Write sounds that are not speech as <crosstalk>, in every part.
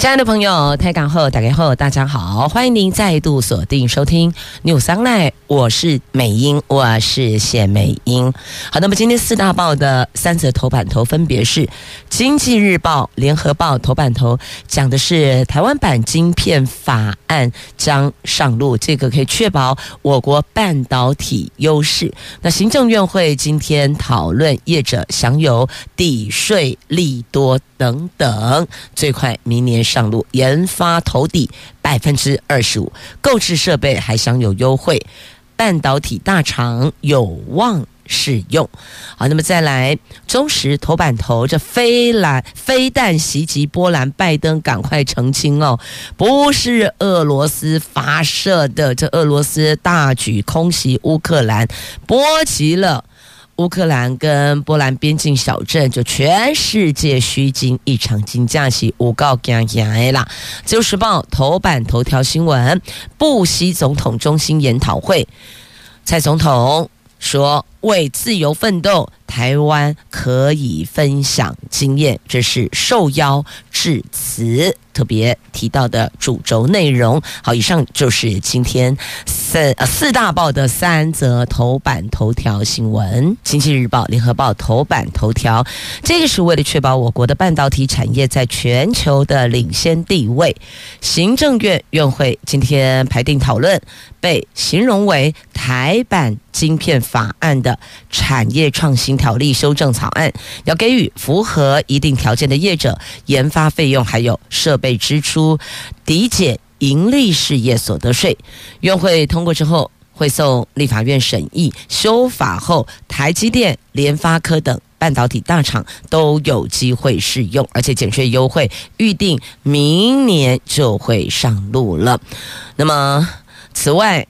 亲爱的朋友，台港后打开后，大家好，欢迎您再度锁定收听 News Online，我是美英，我是谢美英。好，那么今天四大报的三则头版头分别是《经济日报》、《联合报》头版头讲的是台湾版晶片法案将上路，这个可以确保我国半导体优势。那行政院会今天讨论业者享有抵税利多等等，最快明年。上路研发投抵百分之二十五，购置设备还享有优惠，半导体大厂有望使用。好，那么再来，中时头版头，这飞弹飞弹袭击波兰，拜登赶快澄清哦，不是俄罗斯发射的，这俄罗斯大举空袭乌克兰，波及了。乌克兰跟波兰边境小镇，就全世界虚惊一场惊，吓起五告惊惊啦。自由时报头版头条新闻：布希总统中心研讨会，蔡总统说为自由奋斗，台湾可以分享经验，这是受邀致辞。特别提到的主轴内容，好，以上就是今天四呃四大报的三则头版头条新闻。《经济日报》、《联合报》头版头条，这个是为了确保我国的半导体产业在全球的领先地位。行政院院会今天排定讨论，被形容为台版晶片法案的产业创新条例修正草案，要给予符合一定条件的业者研发费用还有设备支出抵减盈利事业所得税，院会通过之后会送立法院审议，修法后台积电、联发科等半导体大厂都有机会适用，而且减税优惠预定明年就会上路了。那么此外，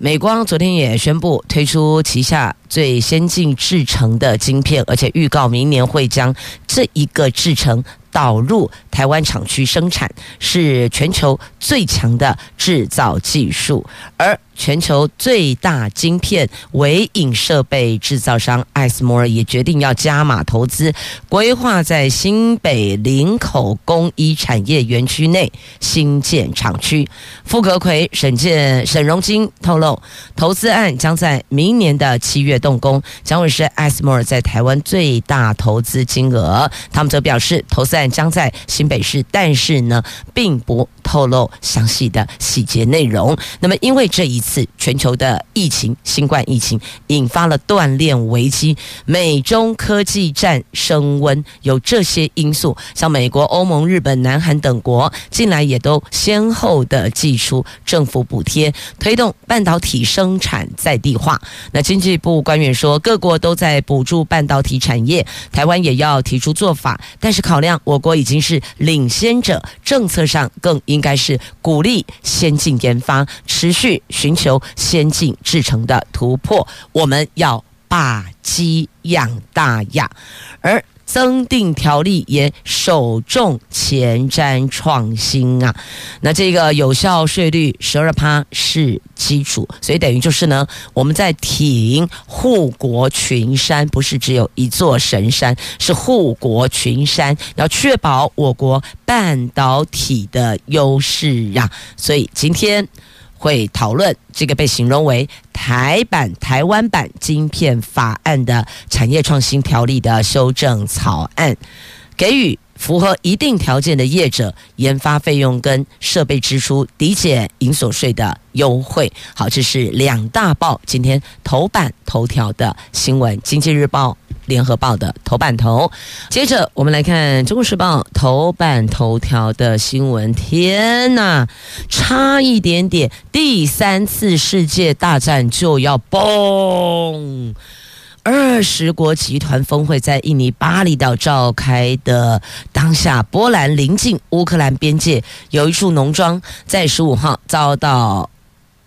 美光昨天也宣布推出旗下最先进制程的晶片，而且预告明年会将这一个制程导入台湾厂区生产，是全球最强的制造技术，而。全球最大晶片微影设备制造商艾斯摩尔也决定要加码投资，规划在新北林口工艺产业园区内新建厂区。傅格奎、沈建、沈荣金透露，投资案将在明年的七月动工，将会是艾斯摩尔在台湾最大投资金额。他们则表示，投资案将在新北市，但是呢，并不透露详细的细节内容。那么，因为这一。次全球的疫情，新冠疫情引发了锻炼危机，美中科技战升温，有这些因素，像美国、欧盟、日本、南韩等国近来也都先后的祭出政府补贴，推动半导体生产在地化。那经济部官员说，各国都在补助半导体产业，台湾也要提出做法，但是考量我国已经是领先者，政策上更应该是鼓励先进研发，持续寻。求先进制程的突破，我们要把鸡养大呀。而增订条例也首重前瞻创新啊。那这个有效税率十二趴是基础，所以等于就是呢，我们在挺护国群山，不是只有一座神山，是护国群山，要确保我国半导体的优势呀。所以今天。会讨论这个被形容为台版、台湾版晶片法案的产业创新条例的修正草案，给予符合一定条件的业者研发费用跟设备支出抵减营所税的优惠。好，这是两大报今天头版头条的新闻，《经济日报》。联合报的头版头，接着我们来看中国时报头版头条的新闻。天哪，差一点点，第三次世界大战就要崩！二十国集团峰会在印尼巴厘岛召开的当下，波兰临近乌克兰边界有一处农庄，在十五号遭到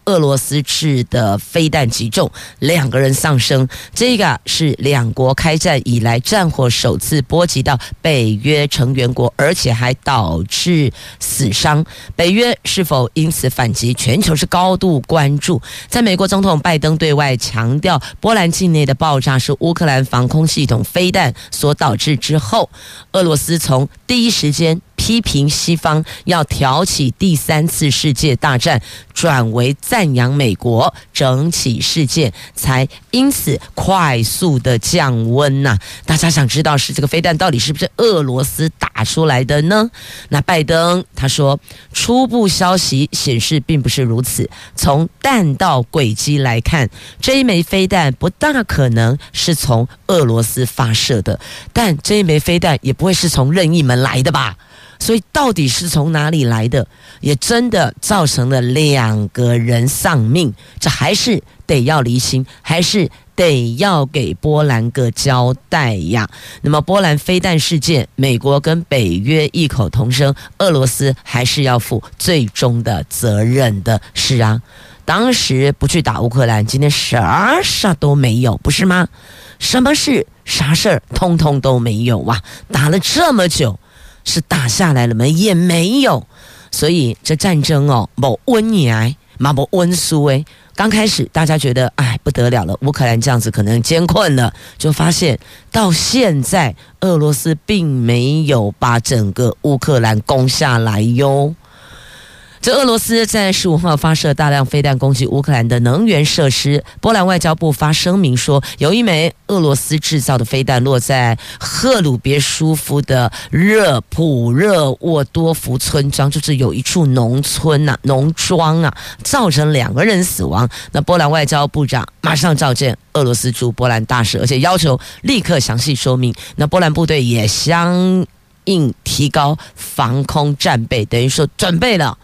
俄罗斯制的飞弹击中两个人丧生，这个是两国开战以来战火首次波及到北约成员国，而且还导致死伤。北约是否因此反击？全球是高度关注。在美国总统拜登对外强调波兰境内的爆炸是乌克兰防空系统飞弹所导致之后，俄罗斯从第一时间。批评西方要挑起第三次世界大战，转为赞扬美国，整起事件才因此快速的降温呐、大家想知道是这个飞弹到底是不是俄罗斯打出来的呢？那拜登他说，初步消息显示并不是如此。从弹道轨迹来看，这一枚飞弹不大可能是从俄罗斯发射的，但这一枚飞弹也不会是从任意门来的吧？所以到底是从哪里来的，也真的造成了两个人丧命，这还是得要厘清，还是得要给波兰个交代呀。那么波兰飞弹事件，美国跟北约异口同声，俄罗斯还是要负最终的责任的。是啊，当时不去打乌克兰，今天啥啥都没有，不是吗？什么事啥事儿通通都没有啊！打了这么久。是打下来了没？也没有，所以这战争哦，某温尼埃，嘛某温苏诶。刚开始大家觉得哎不得了了，乌克兰这样子可能艰困了，就发现到现在俄罗斯并没有把整个乌克兰攻下来哟。这俄罗斯在十五号发射大量飞弹攻击乌克兰的能源设施。波兰外交部发声明说，有一枚俄罗斯制造的飞弹落在赫鲁别舒夫的热普热沃多夫村庄，就是有一处农村呐、啊、农庄啊，造成两个人死亡。那波兰外交部长马上召见俄罗斯驻波兰大使，而且要求立刻详细说明。那波兰部队也相应提高防空战备，等于说准备了。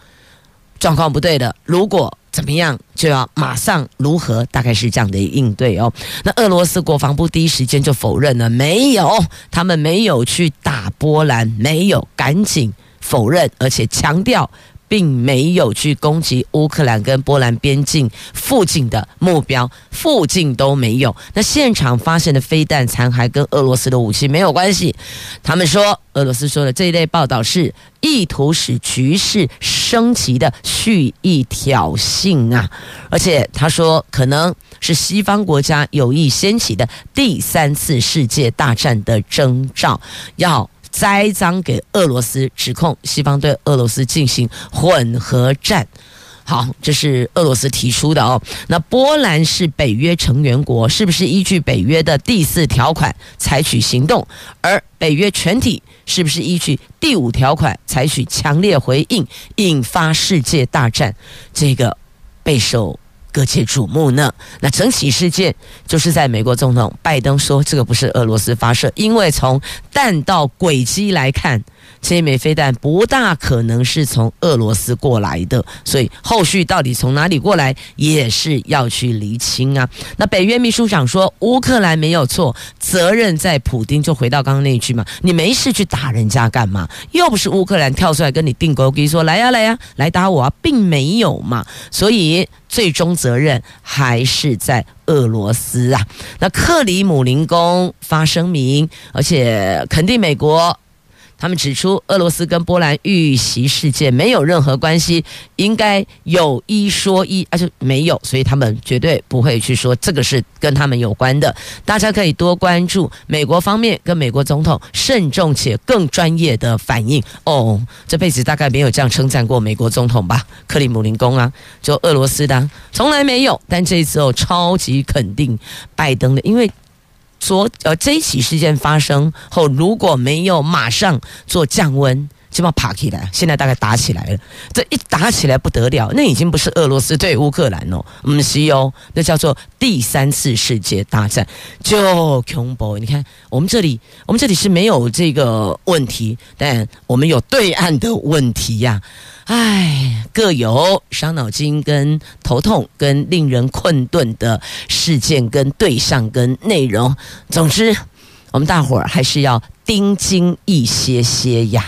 状况不对的，如果怎么样，就要马上如何，大概是这样的应对哦。那俄罗斯国防部第一时间就否认了，没有，他们没有去打波兰，没有，赶紧否认，而且强调。并没有去攻击乌克兰跟波兰边境附近的目标，附近都没有。那现场发现的飞弹残骸跟俄罗斯的武器没有关系。他们说，俄罗斯说的这一类报道是意图使局势升级的蓄意挑衅啊！而且他说，可能是西方国家有意掀起的第三次世界大战的征兆，要。栽赃给俄罗斯，指控西方对俄罗斯进行混合战。好，这是俄罗斯提出的哦。那波兰是北约成员国，是不是依据北约的第四条款采取行动？而北约全体是不是依据第五条款采取强烈回应，引发世界大战？这个备受。各界瞩目呢。那整起事件就是在美国总统拜登说这个不是俄罗斯发射，因为从弹道轨迹来看。这枚飞弹不大可能是从俄罗斯过来的，所以后续到底从哪里过来也是要去厘清啊。那北约秘书长说乌克兰没有错，责任在普丁。就回到刚刚那句嘛，你没事去打人家干嘛？又不是乌克兰跳出来跟你钉孤枝说来呀来呀来打我啊，并没有嘛。所以最终责任还是在俄罗斯啊。那克里姆林宫发声明，而且肯定美国。他们指出，俄罗斯跟波兰遇袭事件没有任何关系，应该有一说一，而且没有，所以他们绝对不会去说这个是跟他们有关的。大家可以多关注美国方面跟美国总统慎重且更专业的反应。哦，这辈子大概没有这样称赞过美国总统吧？克里姆林宫啊，就俄罗斯的从来没有，但这一次哦，超级肯定拜登的，因为。说呃，这一起事件发生后，如果没有马上做降温，就要爬起来。现在大概打起来了，这一打起来不得了，那已经不是俄罗斯对乌克兰哦，不是哦，那叫做第三次世界大战，就恐怖。你看，我们这里，我们这里是没有这个问题，但我们有对岸的问题呀、唉，各有伤脑筋、跟头痛、跟令人困顿的事件、跟对象、跟内容。总之，我们大伙儿还是要盯紧一些些呀。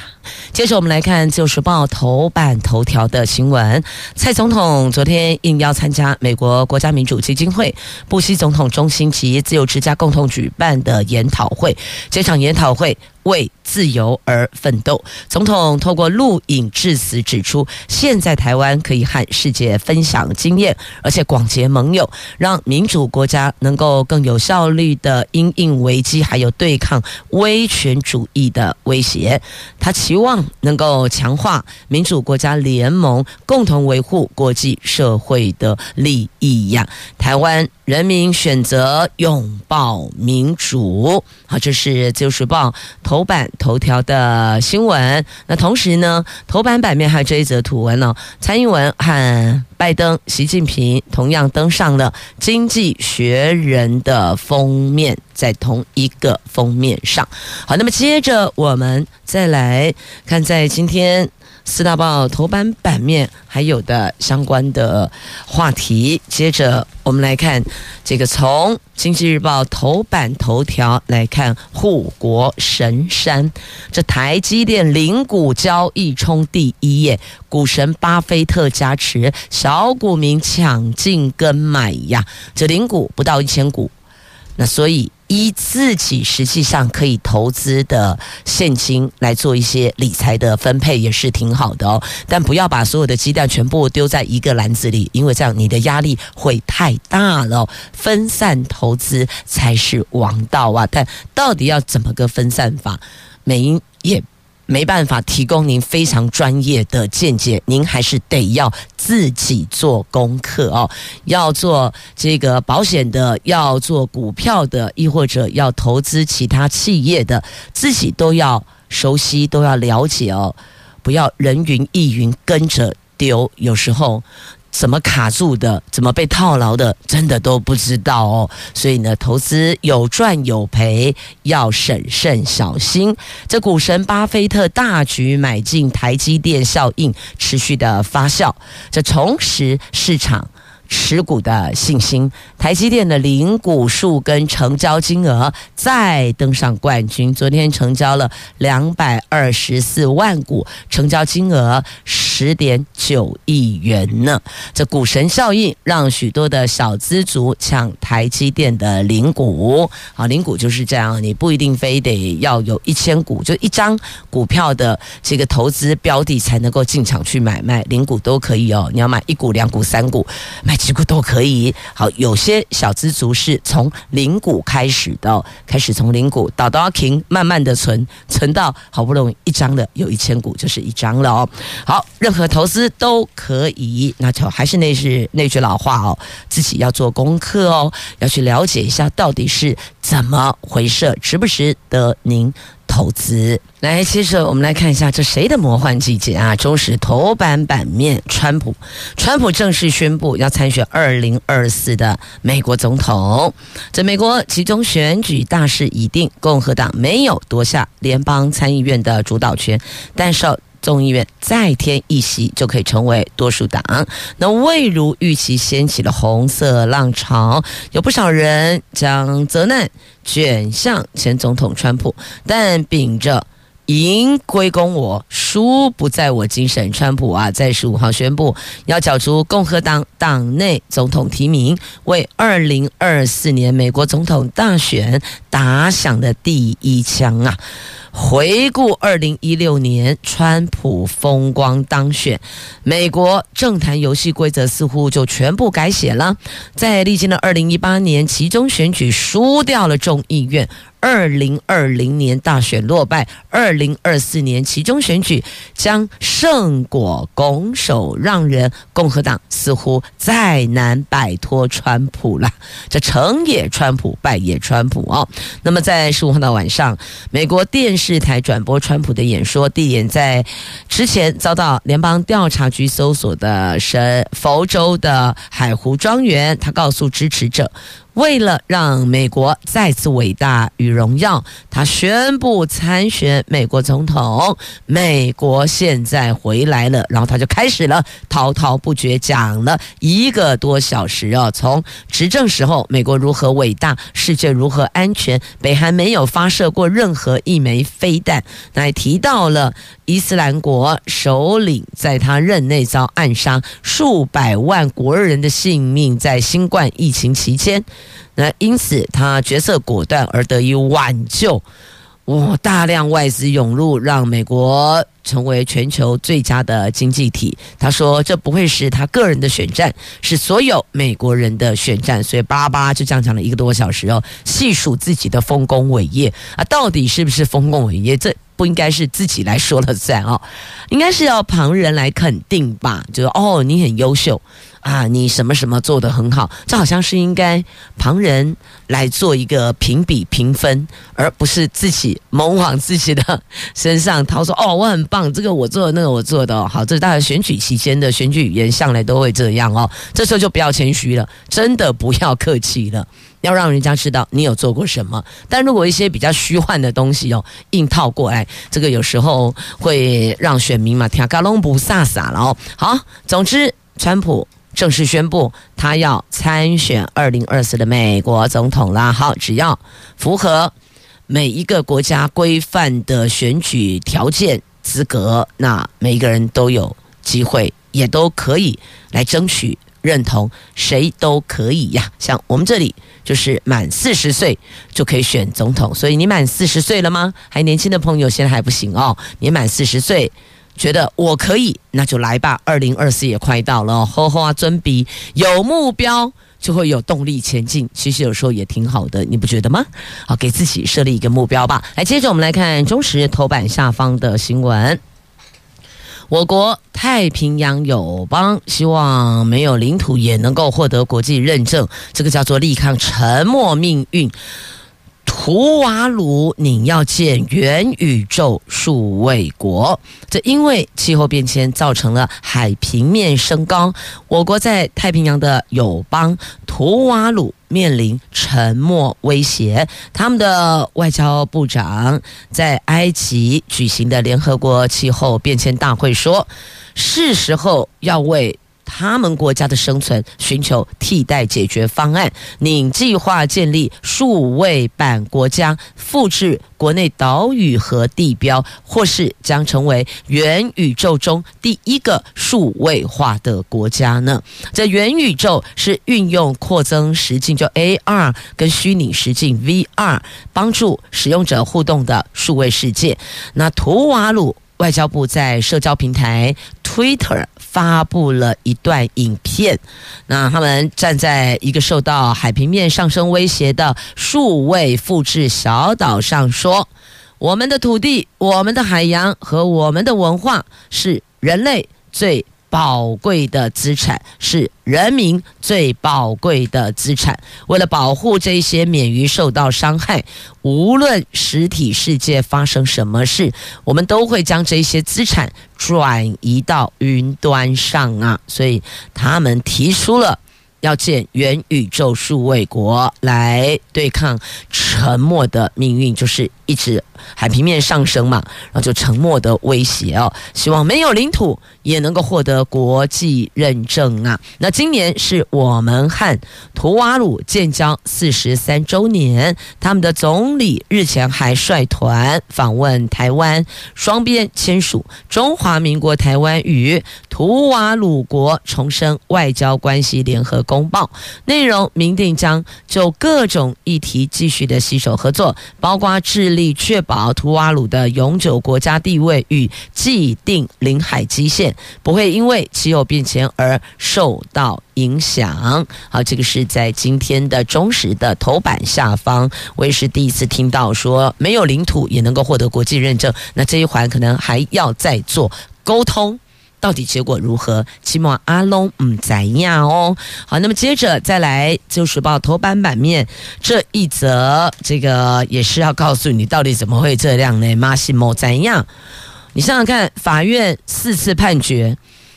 接着我们来看《自由时报》头版头条的新闻：蔡总统昨天应邀参加美国国家民主基金会布希总统中心及自由之家共同举办的研讨会。这场研讨会。为自由而奋斗。总统透过录影致辞指出，现在台湾可以和世界分享经验，而且广结盟友，让民主国家能够更有效率的因应危机，还有对抗威权主义的威胁。他期望能够强化民主国家联盟，共同维护国际社会的利益呀。台湾。人民选择拥抱民主，好，这是自由时报头版头条的新闻。那同时呢，头版版面还有这一则图文呢，蔡英文和拜登、习近平同样登上了《经济学人》的封面，在同一个封面上。好，那么接着我们再来看，在今天。四大报头版版面还有的相关的话题，接着我们来看这个从经济日报头版头条来看护国神山，这台积电零股交易冲第一页，股神巴菲特加持，小股民抢进跟买呀，这零股不到一千股，那所以。依自己实际上可以投资的现金来做一些理财的分配也是挺好的哦，但不要把所有的鸡蛋全部丢在一个篮子里，因为这样你的压力会太大了。分散投资才是王道啊！但到底要怎么个分散法？美英也。没办法提供您非常专业的见解，您还是得要自己做功课哦。要做这个保险的，要做股票的，亦或者要投资其他企业的，自己都要熟悉，都要了解哦。不要人云亦云跟着丢，有时候。怎么卡住的，怎么被套牢的，真的都不知道哦。所以呢，投资有赚有赔，要审慎小心。这股神巴菲特大举买进台积电效应持续的发酵，这重拾市场。持股的信心，台积电的零股数跟成交金额再登上冠军。昨天成交了两百二十四万股，成交金额十点九亿元呢。这股神效应让许多的小资族抢台积电的零股。好，零股就是这样，你不一定非得要有一千股，就一张股票的这个投资标的才能够进场去买卖，零股都可以哦。你要买一股、两股、三股，买。几股都可以。好，有些小资族是从零股开始的，开始从零股倒到停，慢慢的存，存到好不容易一张的有一千股就是一张了哦。好，任任何投资都可以，那就还是那句那句老话哦，自己要做功课哦，要去了解一下到底是怎么回事，值不值得您。投资来，接着我们来看一下这谁的魔幻季节啊？中时头版版面，川普，川普正式宣布要参选二零二四的美国总统。这美国集中选举大势已定，共和党没有夺下联邦参议院的主导权，但是众议院再添一席就可以成为多数党。那未如预期掀起了红色浪潮，有不少人将责难。卷向前总统川普，但秉着赢归功我，输不在我精神。川普啊，在十五号宣布要角逐共和党党内总统提名，为二零二四年美国总统大选打响的第一枪啊！回顾二零一六年，川普风光当选，美国政坛游戏规则似乎就全部改写了。在历经了二零一八年其中选举输掉了众议院，二零二零年大选落败，二零二四年其中选举将胜果拱手让人，共和党似乎再难摆脱川普了。这成也川普，败也川普哦。那么在十五号的晚上，美国电视台转播川普的演说，地点在之前遭到联邦调查局搜索的神佛州的海湖庄园。他告诉支持者。为了让美国再次伟大与荣耀，他宣布参选美国总统。美国现在回来了，然后他就开始了滔滔不绝，讲了一个多小时哦，从执政时候美国如何伟大，世界如何安全，北韩没有发射过任何一枚飞弹，那还提到了伊斯兰国首领在他任内遭暗杀，数百万国人的性命在新冠疫情期间。那因此，他决策果断而得以挽救，哇！大量外资涌入，让美国成为全球最佳的经济体。他说：“这不会是他个人的选战，是所有美国人的选战。”所以巴拉巴拉就这样讲了一个多小时哦，细数自己的丰功伟业啊，到底是不是丰功伟业？这不应该是自己来说了算哦，应该是要旁人来肯定吧？就说哦，你很优秀。啊，你什么什么做得很好，这好像是应该旁人来做一个评比评分，而不是自己猛往自己的身上掏说哦，我很棒，这个我做的，那个我做的，好，这是大家选举期间的选举语言，向来都会这样哦。这时候就不要谦虚了，真的不要客气了，要让人家知道你有做过什么。但如果一些比较虚幻的东西哦，硬套过来，这个有时候会让选民嘛听嘎隆不飒飒了哦。好，总之，川普。正式宣布，他要参选二零二四的美国总统啦。好，只要符合每一个国家规范的选举条件资格，那每一个人都有机会，也都可以来争取认同，谁都可以呀。像我们这里就是满四十岁就可以选总统，所以你满四十岁了吗？还年轻的朋友现在还不行哦，你满四十岁。觉得我可以，那就来吧。二零二四也快到了，呵呵啊，尊比有目标就会有动力前进。其实有时候也挺好的，你不觉得吗？好，给自己设立一个目标吧。来，接着我们来看中时头版下方的新闻。我国太平洋友邦希望没有领土也能够获得国际认证，这个叫做力抗沉默命运。图瓦鲁你要建元宇宙数位国，这因为气候变迁造成了海平面升高，我国在太平洋的友邦图瓦鲁面临沉没威胁。他们的外交部长在埃及举行的联合国气候变迁大会说，是时候要为。他们国家的生存，寻求替代解决方案，拟计划建立数位版国家，复制国内岛屿和地标，或是将成为元宇宙中第一个数位化的国家呢？这元宇宙是运用扩增实境，就 AR 跟虚拟实境 VR，帮助使用者互动的数位世界。那图瓦鲁外交部在社交平台 Twitter。发布了一段影片，那他们站在一个受到海平面上升威胁的数位复制小岛上说：“我们的土地、我们的海洋和我们的文化是人类最。”宝贵的资产是人民最宝贵的资产。为了保护这些免于受到伤害，无论实体世界发生什么事，我们都会将这些资产转移到云端上啊！所以他们提出了要建元宇宙数位国来对抗沉默的命运，就是一直海平面上升嘛，然后就沉默的威胁哦。希望没有领土。也能够获得国际认证啊！那今年是我们和图瓦鲁建交四十三周年，他们的总理日前还率团访问台湾，双边签署《中华民国台湾与图瓦鲁国重申外交关系联合公报》，内容明定将就各种议题继续的携手合作，包括致力确保图瓦鲁的永久国家地位与既定领海基线。不会因为气候变迁而受到影响。好，这个是在今天的忠实的头版下方，我也是第一次听到说没有领土也能够获得国际认证。那这一环可能还要再做沟通，到底结果如何？起码阿龙唔知呀哦。好，那么接着再来《自由时报》头版版面这一则，这个也是要告诉你到底怎么会这样呢？马西莫怎样？你想想看，法院四次判决，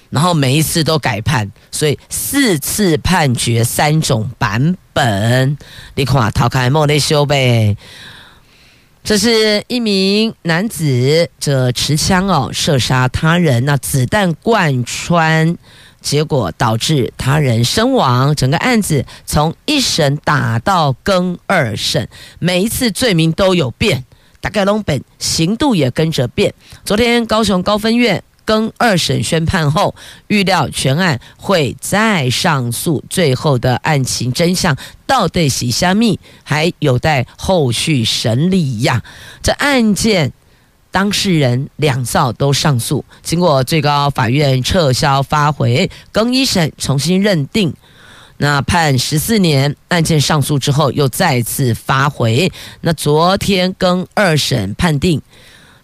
然后每一次都改判，所以四次判决三种版本，你看逃开莫内修呗。这是一名男子，这持枪哦射杀他人，那子弹贯穿，结果导致他人身亡。整个案子从一审打到更二审，每一次罪名都有变，大概拢本刑度也跟着变。昨天高雄高分院。更二审宣判后，预料全案会再上诉，最后的案情真相到底是虾米，还有待后续审理呀。这案件当事人两造都上诉，经过最高法院撤销发回，更一审重新认定，那判十四年。案件上诉之后又再次发回，那昨天更二审判定。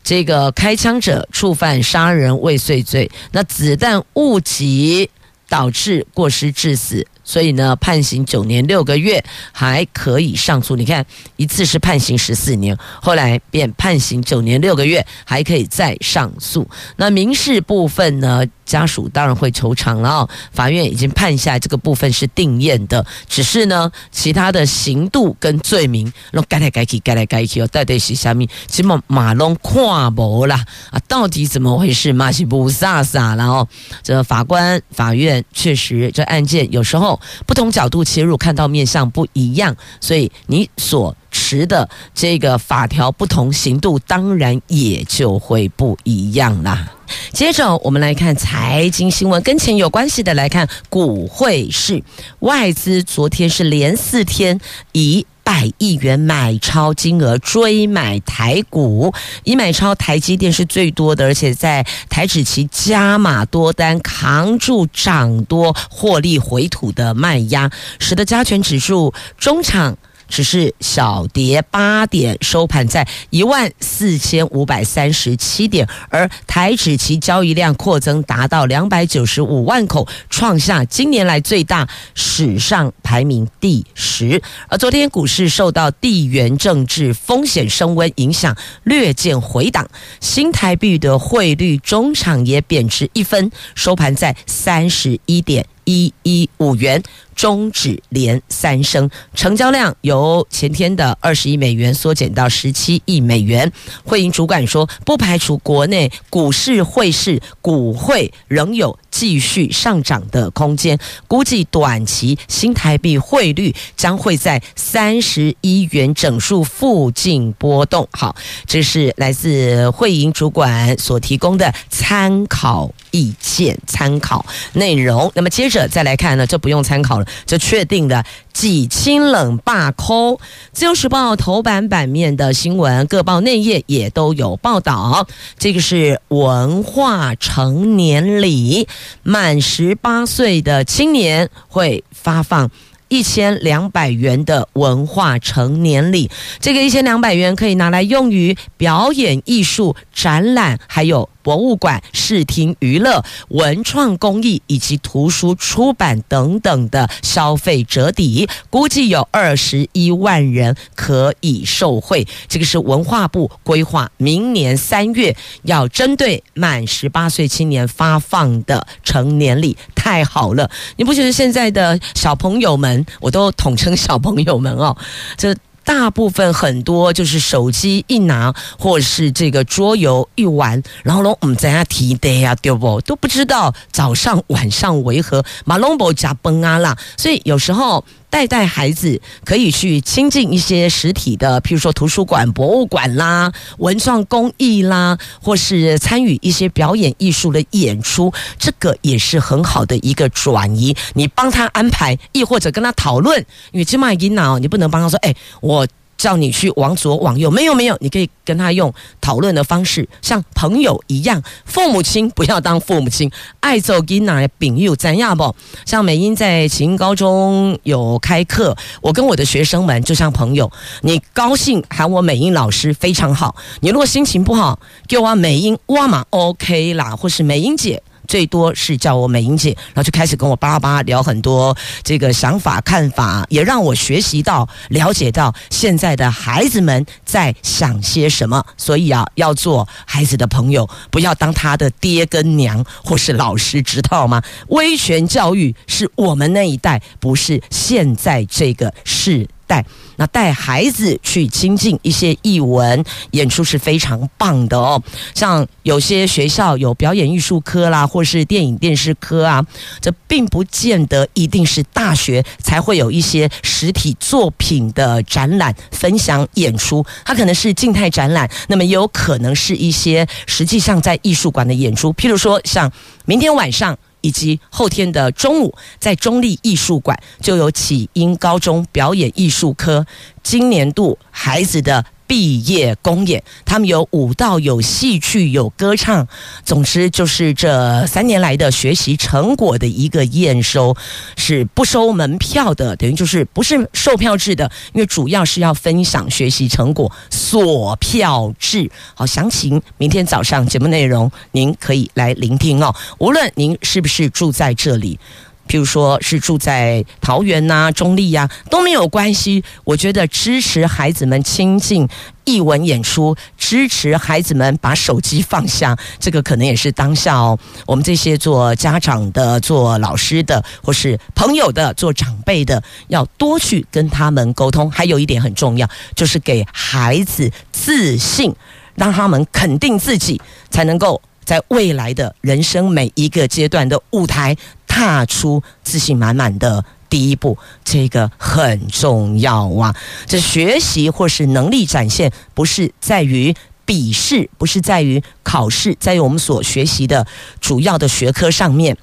这个开枪者触犯杀人未遂罪，那子弹误击导致过失致死。所以呢，判刑九年六个月，还可以上诉。你看，一次是判刑十四年，后来变判刑九年六个月，还可以再上诉。那民事部分呢，家属当然会求偿了哦。法院已经判下这个部分是定验的，只是呢，其他的刑度跟罪名，那改来改去，改来改去哦，到底是虾米？起码马龙看无啦啊，到底怎么回事？马西不飒飒了哦。这法官、法院确实，这案件有时候。不同角度切入，看到面相不一样，所以你所值的这个法条不同，刑度当然也就会不一样啦。接着我们来看财经新闻，跟钱有关系的来看股汇市，外资昨天是连四天以百亿元买超金额追买台股，以买超台积电是最多的，而且在台指期加码多单扛住涨多获利回吐的卖压，使得加权指数中场。只是小跌八点，收盘在一万四千五百三十七点，而台指期交易量扩增达到两百九十五万口，创下今年来最大，史上排名第十。而昨天股市受到地缘政治风险升温影响，略见回档，新台币的汇率中场也贬值一分，收盘在三十一点一一五元。终止连三升，成交量由前天的二十亿美元缩减到十七亿美元。会银主管说，不排除国内股市、汇市、股汇仍有继续上涨的空间，估计短期新台币汇率将会在三十一元整数附近波动。好，这是来自会银主管所提供的参考意见、参考内容。那么接着再来看呢，这不用参考了。就确定了，挤清冷罢空。自由时报头版版面的新闻，各报内页也都有报道。这个是文化成年礼，满十八岁的青年会发放一千两百元的文化成年礼。这个一千两百元可以拿来用于表演艺术、展览，还有。博物馆、视听娱乐、文创工艺以及图书出版等等的消费折抵，估计有二十一万人可以受惠。这个是文化部规划明年三月要针对满十八岁青年发放的成年礼，太好了！你不觉得现在的小朋友们，我都统称小朋友们哦，这。大部分很多就是手机一拿，或是这个桌游一玩，然后拢唔知啊提的呀，对不？都不知道早上晚上为何马龙博加崩啊啦，所以有时候。带带孩子可以去亲近一些实体的，譬如说图书馆、博物馆啦、文创工艺啦，或是参与一些表演艺术的演出，这个也是很好的一个转移。你帮他安排，亦或者跟他讨论，因为这么一闹，你不能帮他说，哎，我。叫你去往左往右，没有没有，你可以跟他用讨论的方式，像朋友一样。父母亲不要当父母亲，爱走给哪朋友怎样不？像美英在琴高中有开课，我跟我的学生们就像朋友。你高兴喊我美英老师非常好，你如果心情不好，给我美英哇嘛 OK 啦，或是美英姐。最多是叫我美英姐，然后就开始跟我巴拉巴拉聊很多这个想法看法，也让我学习到、了解到现在的孩子们在想些什么。所以啊，要做孩子的朋友，不要当他的爹跟娘或是老师，知道吗？威权教育是我们那一代，不是现在这个世带。那带孩子去亲近一些艺文演出是非常棒的哦。像有些学校有表演艺术科啦，或是电影电视科啊，这并不见得一定是大学才会有一些实体作品的展览分享演出。它可能是静态展览，那么也有可能是一些实际上在艺术馆的演出。譬如说，像明天晚上。以及后天的中午，在中立艺术馆就有启英高中表演艺术科今年度孩子的毕业公演，他们有舞蹈、有戏剧、有歌唱，总之就是这三年来的学习成果的一个验收，是不收门票的，等于就是不是售票制的，因为主要是要分享学习成果，索票制。好，详情明天早上节目内容您可以来聆听哦，无论您是不是住在这里。譬如说是住在桃园呐、中坜呀、都没有关系。我觉得支持孩子们亲近译文演出，支持孩子们把手机放下，这个可能也是当下哦。我们这些做家长的、做老师的，或是朋友的、做长辈的，要多去跟他们沟通。还有一点很重要，就是给孩子自信，让他们肯定自己，才能够在未来的人生每一个阶段的舞台。踏出自信满满的第一步，这个很重要啊！这学习或是能力展现，不是在于笔试，不是在于考试，在于我们所学习的主要的学科上面。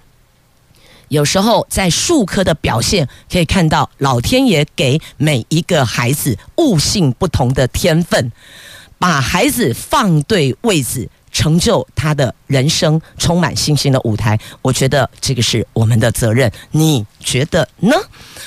有时候在术科的表现，可以看到老天爷给每一个孩子悟性不同的天分，把孩子放对位置。成就他的人生，充满信心的舞台，我觉得这个是我们的责任。你觉得呢？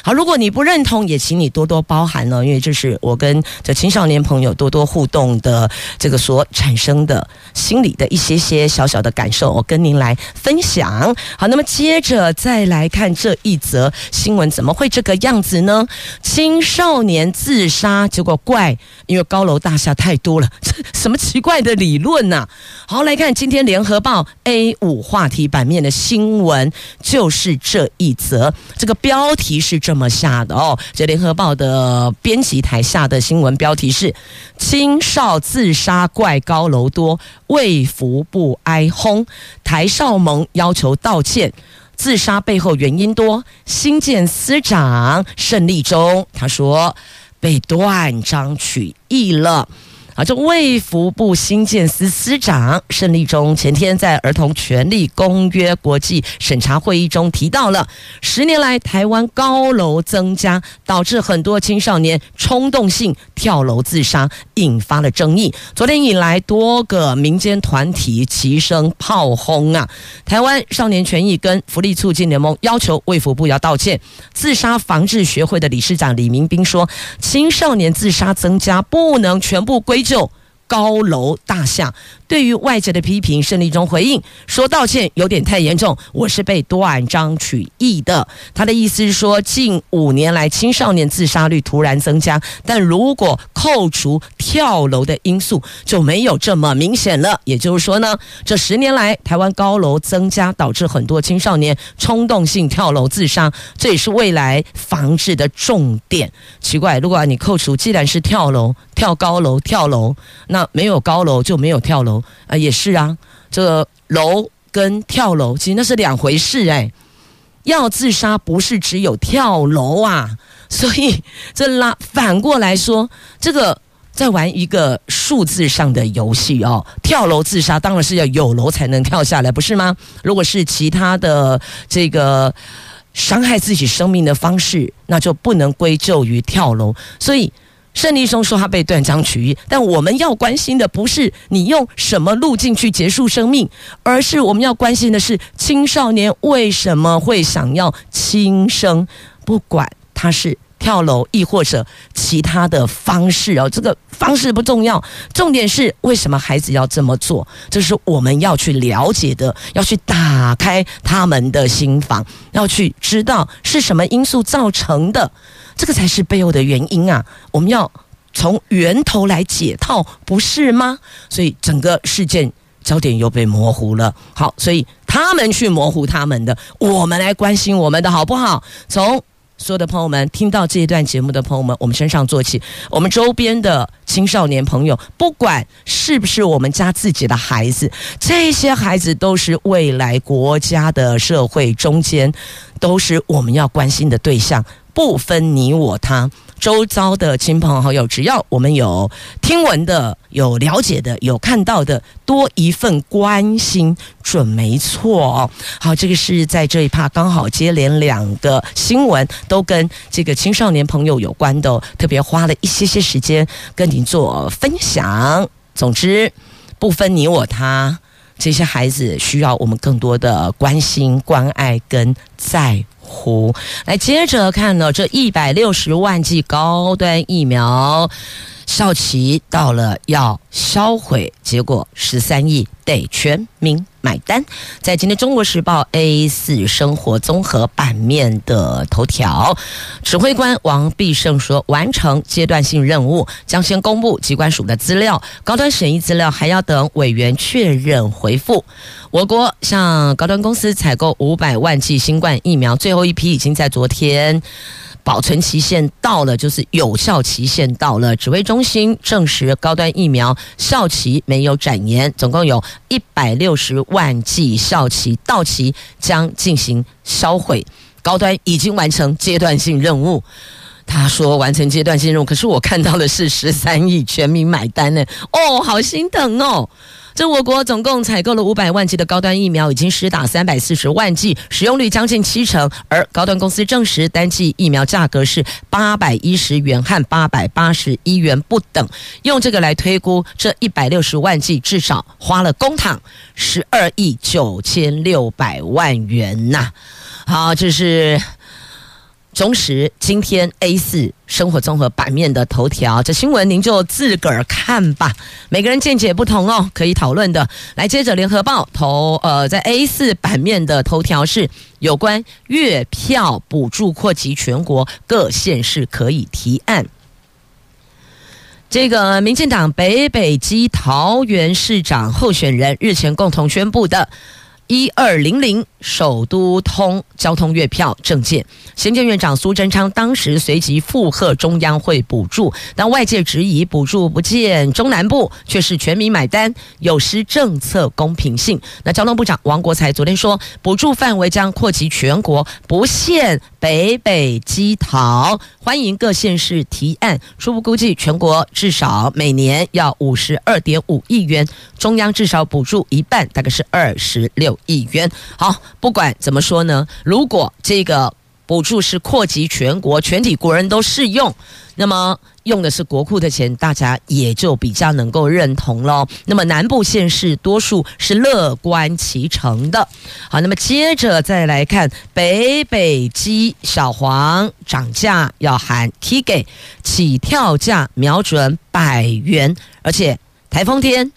好，如果你不认同，也请你多多包涵了，因为这是我跟这青少年朋友多多互动的这个所产生的心理的一些些小小的感受，我跟您来分享。好，那么接着再来看这一则新闻，怎么会这个样子呢？青少年自杀，结果怪，因为高楼大厦太多了，<laughs> 什么奇怪的理论呢、啊？好，来看今天联合报 A 五话题版面的新闻，就是这一则。这个标题是这么下的哦，这联合报的编辑台下的新闻标题是“青少自杀怪高楼多，卫福部哀轰，台少盟要求道歉，自杀背后原因多。新建司长胜利中他说被断章取义了。”啊，这卫福部新建司司长盛利中前天在儿童权利公约国际审查会议中提到了，十年来台湾高楼增加，导致很多青少年冲动性跳楼自杀，引发了争议。昨天以来，多个民间团体齐声炮轰啊！台湾少年权益跟福利促进联盟要求卫福部要道歉。自杀防治学会的理事长李明斌说：“青少年自杀增加，不能全部归咎。”高楼大厦。对于外界的批评，胜利中回应说道歉有点太严重，我是被断章取义的。他的意思是说，近五年来青少年自杀率突然增加，但如果扣除跳楼的因素，就没有这么明显了。也就是说呢，这十年来台湾高楼增加，导致很多青少年冲动性跳楼自杀，这也是未来防治的重点。奇怪，如果你扣除，既然是跳楼、跳高楼、跳楼，那没有高楼就没有跳楼。啊，也是啊，这个楼跟跳楼其实那是两回事哎。要自杀不是只有跳楼啊，所以这拉反过来说，这个在玩一个数字上的游戏哦。跳楼自杀当然是要有楼才能跳下来，不是吗？如果是其他的这个伤害自己生命的方式，那就不能归咎于跳楼。所以。胜利中说他被断章取义，但我们要关心的不是你用什么路径去结束生命，而是我们要关心的是青少年为什么会想要轻生，不管他是跳楼，亦或者其他的方式哦。这个方式不重要，重点是为什么孩子要这么做？这是我们要去了解的，要去打开他们的心房，要去知道是什么因素造成的，这个才是背后的原因啊！我们要从源头来解套，不是吗？所以整个事件。焦点又被模糊了，好，所以他们去模糊他们的，我们来关心我们的好不好？从所有的朋友们听到这一段节目的朋友们，我们身上做起，我们周边的青少年朋友，不管是不是我们家自己的孩子，这些孩子都是未来国家的社会中间，都是我们要关心的对象，不分你我他。周遭的亲朋好友，只要我们有听闻的、有了解的、有看到的，多一份关心准没错哦。好，这个是在这一趴刚好接连两个新闻都跟这个青少年朋友有关的，特别花了一些些时间跟您做分享。总之，不分你我他，这些孩子需要我们更多的关心、关爱跟在。呼，来接着看呢，这一百六十万剂高端疫苗校旗到了，要销毁，结果十三亿得全民买单。在今天《中国时报》A4 生活综合版面的头条，指挥官王必胜说，完成阶段性任务，将先公布机关署的资料，高端审议资料还要等委员确认回复。我国向高端公司采购五百万剂新冠疫苗，最后一批已经在昨天。保存期限到了，就是有效期限到了。指挥中心证实，高端疫苗效期没有展延，总共有一百六十万剂效期到期，将进行销毁。高端已经完成阶段性任务。他说完成阶段性任务，可是我看到的是十三亿全民买单呢。哦，好心疼哦。这我国总共采购了五百万剂的高端疫苗，已经施打三百四十万剂，使用率将近七成。而高端公司证实，单剂疫苗价格是八百一十元和八百八十一元不等。用这个来推估，这一百六十万剂至少花了公帑十二亿九千六百万元呐、好，这是。中时今天 A 四生活综合版面的头条，这新闻您就自个儿看吧。每个人见解不同哦，可以讨论的。来，接着联合报头，呃，在 A 四版面的头条是有关月票补助扩及全国，各县市可以提案。这个民进党北北基桃园市长候选人日前共同宣布的。一二零零首都通交通月票证件，行政院长苏贞昌当时随即附和中央会补助，但外界质疑补助不见中南部，却是全民买单，有失政策公平性。那交通部长王国才昨天说，补助范围将扩及全国，不限北北基桃，欢迎各县市提案。初步估计，全国至少每年要五十二点五亿元，中央至少补助一半，大概是二十六。亿元。好，不管怎么说呢，如果这个补助是扩及全国，全体国人都适用，那么用的是国库的钱，大家也就比较能够认同喽。那么南部县市多数是乐观其成的。好，那么接着再来看北北基小黄涨价要喊 K 给起跳价瞄准百元，而且台风天。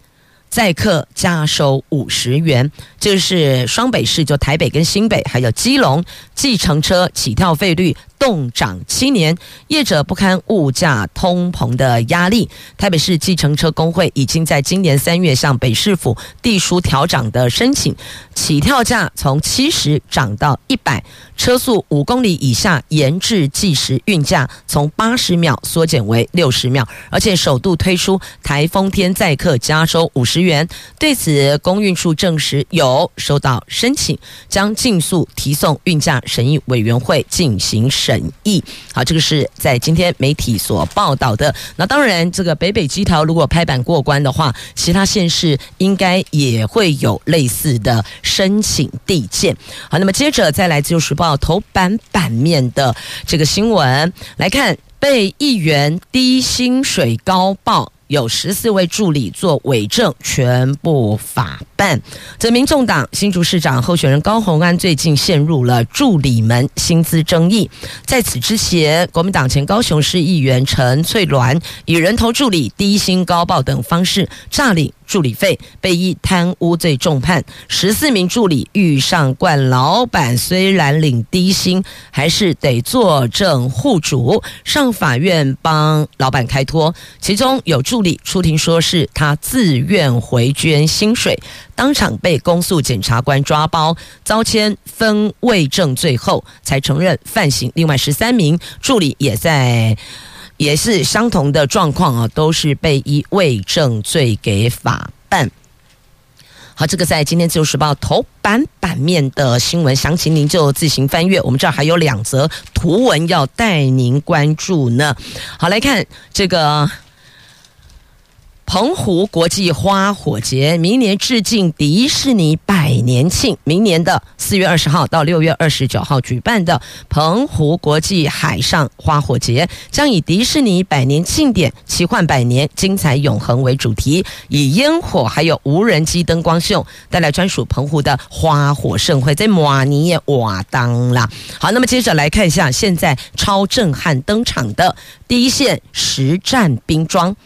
载客加收五十元，这是双北市，就台北跟新北，还有基隆计程车起跳费率。冻涨七年，业者不堪物价通膨的压力。台北市计程车工会已经在今年三月向北市府递书调涨的申请，起跳价从七十涨到一百，车速五公里以下延至计时运价从八十秒缩减为六十秒，而且首度推出台风天载客加收五十元。对此，公运处证实有收到申请，将尽速提送运价审议委员会进行审。审议好，这个是在今天媒体所报道的。那当然，这个北北基桃如果拍板过关的话，其他县市应该也会有类似的申请递件。好，那么接着再来自由时报头版版面的这个新闻来看，被议员低薪水高报。有十四位助理做伪证，全部法办。则民众党新竹市长候选人高鸿安最近陷入了助理们薪资争议。在此之前，国民党前高雄市议员陈翠鸾以人头助理、低薪高报等方式诈领。助理费被以贪污罪重判，十四名助理遇上惯老板虽然领低薪，还是得作证护主，上法院帮老板开脱。其中有助理出庭说是他自愿回捐薪水，当场被公诉检察官抓包，遭签分未证罪后才承认犯行。另外十三名助理也在。也是相同的状况啊，都是被以伪证罪给法办。好，这个在今天自由时报头版版面的新闻，详情您就自行翻阅。我们这儿还有两则图文要带您关注呢。好，来看这个。澎湖国际花火节明年致敬迪士尼百年庆，明年的四月二十号到六月二十九号举办的澎湖国际海上花火节，将以迪士尼百年庆典“奇幻百年，精彩永恒”为主题，以烟火还有无人机灯光秀带来专属澎湖的花火盛会，在马尼耶瓦当啦。好，那么接着来看一下现在超震撼登场的第一线实战兵装。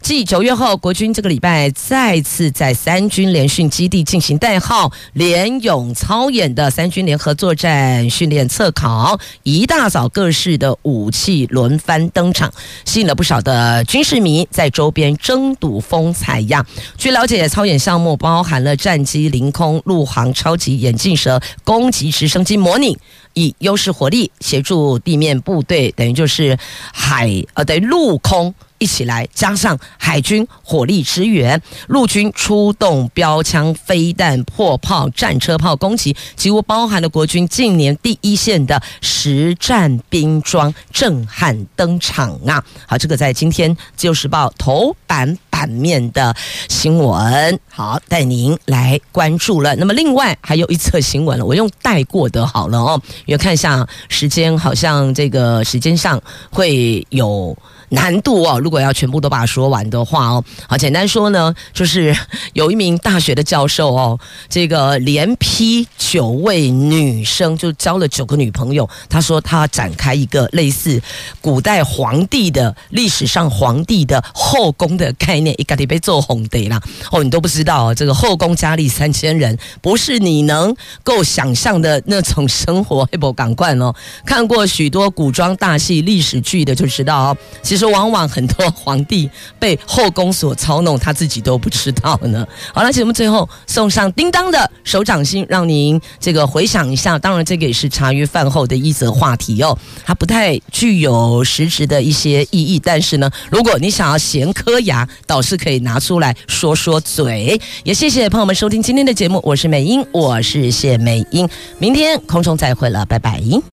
继九月后，国军这个礼拜再次在三军联训基地进行代号“联勇操演”的三军联合作战训练测考，一大早各式的武器轮番登场，吸引了不少的军事迷在周边争睹风采呀。据了解，操演项目包含了战机临空、陆航超级眼镜蛇、攻击直升机模拟，以优势火力协助地面部队，等于就是海呃，等于陆空。一起来，加上海军火力支援，陆军出动标枪、飞弹、破炮、战车炮攻击，几乎包含了国军近年第一线的实战兵装，震撼登场啊！好，这个在今天《自由时报》头版版面的新闻，好，带您来关注了。那么，另外还有一则新闻了，我用带过的好了哦，因为看一下时间，好像这个时间上会有。难度哦，如果要全部都把它说完的话哦，好，简单说呢，就是 <laughs> 有一名大学的教授哦，这个连批九位女生，就交了九个女朋友。他说他展开一个类似古代皇帝的历史上皇帝的后宫的概念，一个礼拜做红的啦。哦，你都不知道这个后宫佳丽三千人，不是你能够想象的那种生活。黑博港惯哦，看过许多古装大戏、历史剧的就知道哦，其。其实往往很多皇帝被后宫所操弄，他自己都不知道呢。<laughs> 好了，节目最后送上叮当的手掌心，让您这个回想一下。当然，这个也是茶余饭后的一则话题哦，它不太具有实质的一些意义。但是呢，如果你想要闲颗牙，倒是可以拿出来说说嘴。也谢谢朋友们收听今天的节目，我是美英，我是谢美英，明天空中再会了，拜拜。